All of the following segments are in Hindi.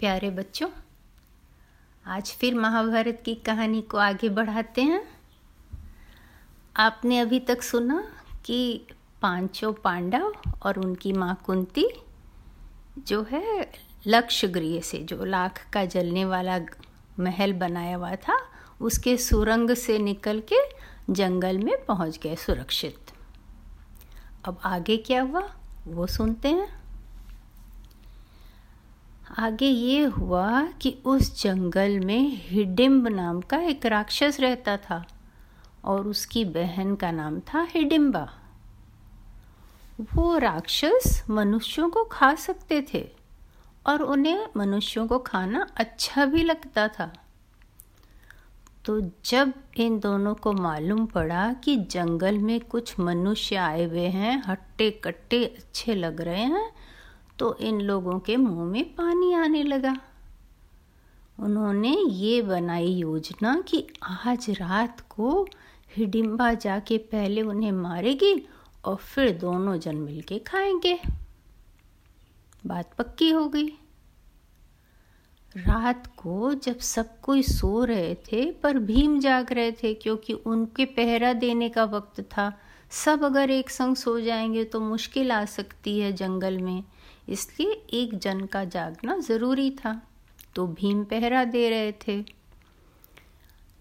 प्यारे बच्चों, आज फिर महाभारत की कहानी को आगे बढ़ाते हैं। आपने अभी तक सुना कि पाँचों पांडव और उनकी माँ कुंती जो है लक्ष्य गृह से, जो लाख का जलने वाला महल बनाया हुआ था, उसके सुरंग से निकल के जंगल में पहुँच गए सुरक्षित। अब आगे क्या हुआ, वो सुनते हैं। आगे ये हुआ कि उस जंगल में हिडिम्ब नाम का एक राक्षस रहता था और उसकी बहन का नाम था हिडिम्बा। वो राक्षस मनुष्यों को खा सकते थे और उन्हें मनुष्यों को खाना अच्छा भी लगता था। तो जब इन दोनों को मालूम पड़ा कि जंगल में कुछ मनुष्य आए हुए हैं, हट्टे कट्टे अच्छे लग रहे हैं तो इन लोगों के मुँह में पानी आने लगा। उन्होंने ये बनाई योजना कि आज रात को हिडिम्बा जाके पहले उन्हें मारेगी और फिर दोनों जन मिलके खाएँगे। बात पक्की हो गई। रात को जब सब कोई सो रहे थे, पर भीम जाग रहे थे, क्योंकि उनके पहरा देने का वक्त था, सब अगर एक संग सो जाएँगे तो मुश्किल आ सकती है जंगल में। इसलिए एक जन का जागना ज़रूरी था। तो भीम पहरा दे रहे थे।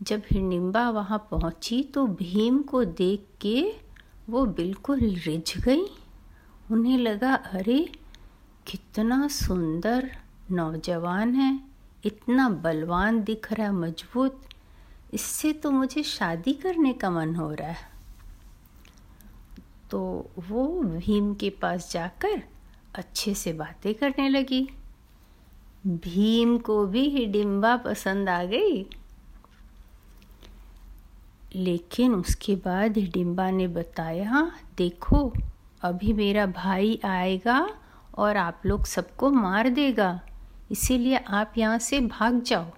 जब हिडिम्बा वहाँ पहुँची तो भीम को देख के वो बिल्कुल रिझ गई। उन्हें लगा, अरे, कितना सुंदर नौजवान है, इतना बलवान दिख रहा है, मज़बूत। इससे तो मुझे शादी करने का मन हो रहा है। तो वो भीम के पास जाकर अच्छे से बातें करने लगी। भीम को भी हिडिम्बा पसंद आ गई। लेकिन उसके बाद हिडिम्बा ने बताया, देखो, अभी मेरा भाई आएगा और आप लोग सबको मार देगा। इसीलिए आप यहाँ से भाग जाओ।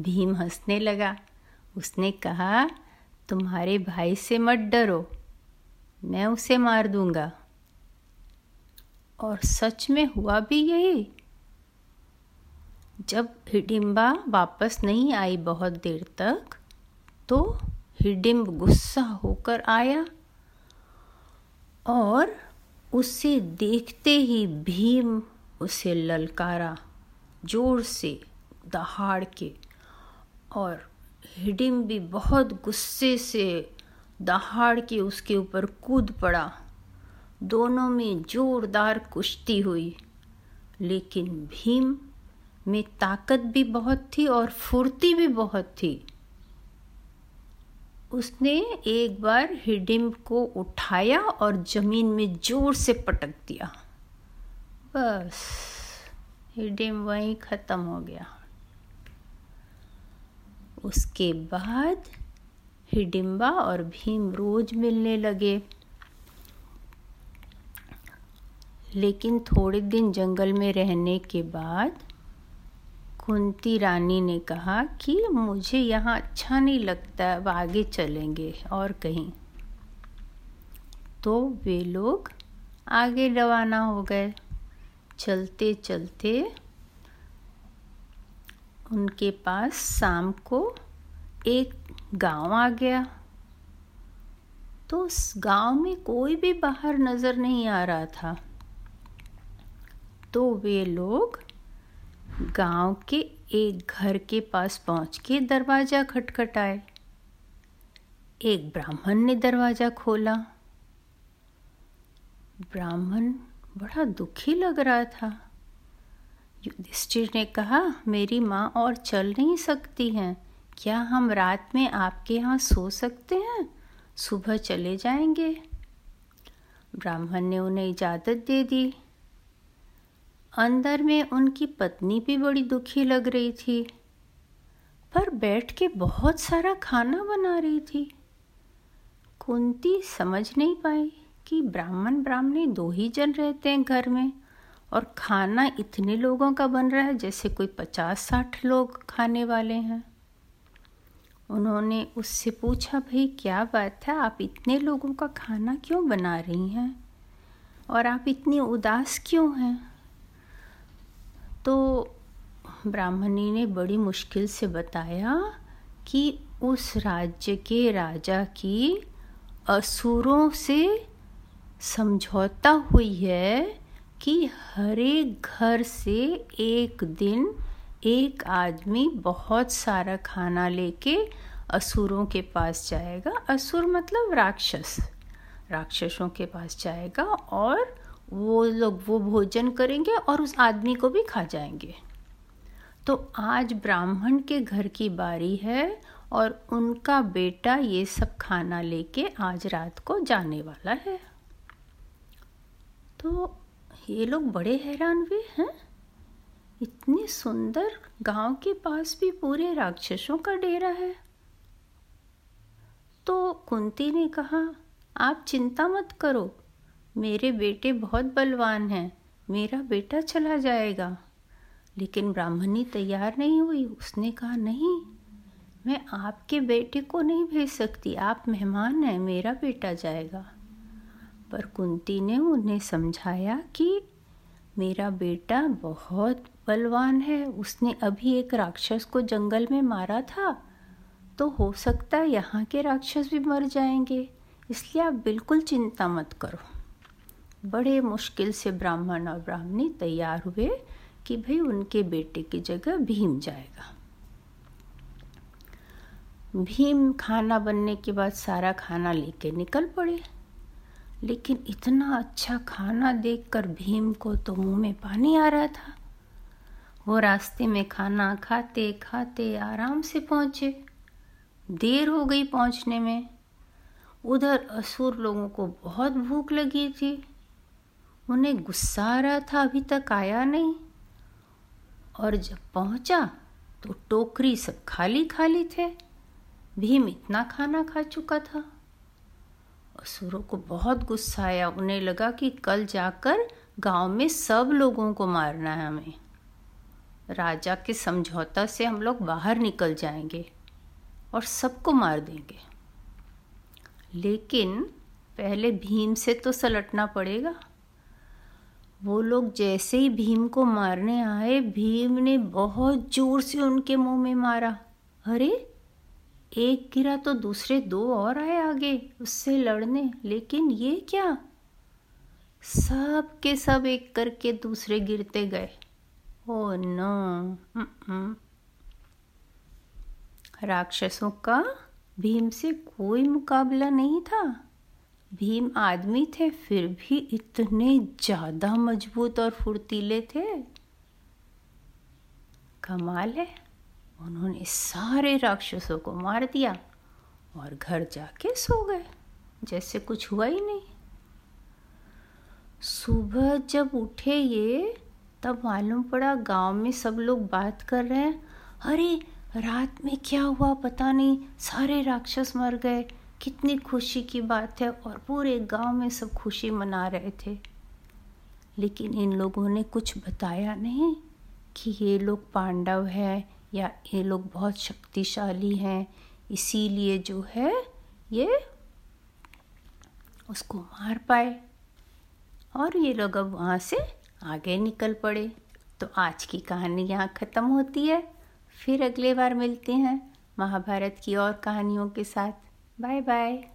भीम हंसने लगा। उसने कहा, तुम्हारे भाई से मत डरो। मैं उसे मार दूँगा। और सच में हुआ भी यही। जब हिडिम्बा वापस नहीं आई बहुत देर तक तो हिडिम्ब गुस्सा होकर आया और उसे देखते ही भीम उसे ललकारा, ज़ोर से दहाड़ के। और हिडिम भी बहुत गुस्से से दहाड़ के उसके ऊपर कूद पड़ा। दोनों में जोरदार कुश्ती हुई। लेकिन भीम में ताकत भी बहुत थी और फुर्ती भी बहुत थी। उसने एक बार हिडिम को उठाया और ज़मीन में ज़ोर से पटक दिया। बस, हिडिम वहीं ख़त्म हो गया। उसके बाद हिडिम्बा और भीम रोज मिलने लगे। लेकिन थोड़े दिन जंगल में रहने के बाद कुंती रानी ने कहा कि मुझे यहाँ अच्छा नहीं लगता, अब आगे चलेंगे और कहीं। तो वे लोग आगे रवाना हो गए। चलते चलते उनके पास शाम को एक गाँव आ गया। तो उस गाँव में कोई भी बाहर नज़र नहीं आ रहा था। तो वे लोग गाँव के एक घर के पास पहुँच के दरवाज़ा खटखटाए। एक ब्राह्मण ने दरवाज़ा खोला। ब्राह्मण बड़ा दुखी लग रहा था। युधिष्ठिर ने कहा, मेरी माँ और चल नहीं सकती हैं। क्या हम रात में आपके यहाँ सो सकते हैं? सुबह चले जाएँगे। ब्राह्मण ने उन्हें इजाज़त दे दी। अंदर में उनकी पत्नी भी बड़ी दुखी लग रही थी, पर बैठ के बहुत सारा खाना बना रही थी। कुंती समझ नहीं पाई कि ब्राह्मण ब्राह्मणी दो ही जन रहते हैं घर में, और खाना इतने लोगों का बन रहा है जैसे कोई पचास साठ लोग खाने वाले हैं। उन्होंने उससे पूछा, भाई, क्या बात है? आप इतने लोगों का खाना क्यों बना रही हैं? और आप इतनी उदास क्यों हैं? ब्राह्मणी ने बड़ी मुश्किल से बताया कि उस राज्य के राजा की असुरों से समझौता हुई है कि हर एक घर से एक दिन एक आदमी बहुत सारा खाना लेके असुरों के पास जाएगा। असुर मतलब राक्षस। राक्षसों के पास जाएगा और वो लोग वो भोजन करेंगे और उस आदमी को भी खा जाएँगे। तो आज ब्राह्मण के घर की बारी है और उनका बेटा ये सब खाना लेके आज रात को जाने वाला है। तो ये लोग बड़े हैरान हुए हैं। इतने सुंदर गाँव के पास भी पूरे राक्षसों का डेरा है। तो कुंती ने कहा, आप चिंता मत करो, मेरे बेटे बहुत बलवान हैं, मेरा बेटा चला जाएगा। लेकिन ब्राह्मणी तैयार नहीं हुई। उसने कहा, नहीं, मैं आपके बेटे को नहीं भेज सकती। आप मेहमान हैं, मेरा बेटा जाएगा। पर कुंती ने उन्हें समझाया कि मेरा बेटा बहुत बलवान है। उसने अभी एक राक्षस को जंगल में मारा था तो हो सकता है यहाँ के राक्षस भी मर जाएँगे। इसलिए आप बिल्कुल चिंता मत करो। बड़े मुश्किल से ब्राह्मण और ब्राह्मणी तैयार हुए। कि भाई उनके बेटे की जगह भीम जाएगा। भीम खाना बनने के बाद सारा खाना लेके निकल पड़े। लेकिन इतना अच्छा खाना देखकर भीम को तो मुँह में पानी आ रहा था। वो रास्ते में खाना खाते खाते आराम से पहुँचे। देर हो गई पहुँचने में। उधर असुर लोगों को बहुत भूख लगी थी। उन्हें गुस्सा आ रहा था, अभी तक आया नहीं। और जब पहुँचा तो टोकरी सब खाली खाली थे। भीम इतना खाना खा चुका था। असुरों को बहुत गुस्सा आया। उन्हें लगा कि कल जाकर गाँव में सब लोगों को मारना है हमें। राजा के समझौता से हम लोग बाहर निकल जाएँगे और सबको मार देंगे। लेकिन पहले भीम से तो सलटना पड़ेगा। वो लोग जैसे ही भीम को मारने आए, भीम ने बहुत ज़ोर से उनके मुँह में मारा। अरे, एक गिरा तो दूसरे दो और आए आगे, उससे लड़ने, लेकिन ये क्या? सब के सब एक करके दूसरे गिरते गए। ओ नो राक्षसों का भीम से कोई मुकाबला नहीं था। भीम आदमी थे, फिर भी इतने ज़्यादा मज़बूत और फुर्तीले थे। कमाल है। उन्होंने सारे राक्षसों को मार दिया और घर जाके सो गए, जैसे कुछ हुआ ही नहीं। सुबह जब उठे ये, तब मालूम पड़ा गाँव में सब लोग बात कर रहे हैं। अरे, रात में क्या हुआ पता नहीं, सारे राक्षस मर गए। कितनी खुशी की बात है और पूरे गाँव में सब खुशी मना रहे थे। लेकिन इन लोगों ने कुछ बताया नहीं कि ये लोग पांडव है या ये लोग बहुत शक्तिशाली हैं। इसीलिए जो है ये उसको मार पाए और ये लोग अब वहाँ से आगे निकल पड़े। तो आज की कहानी यहाँ ख़त्म होती है। फिर अगले बार मिलते हैं महाभारत की और कहानियों के साथ। Bye bye.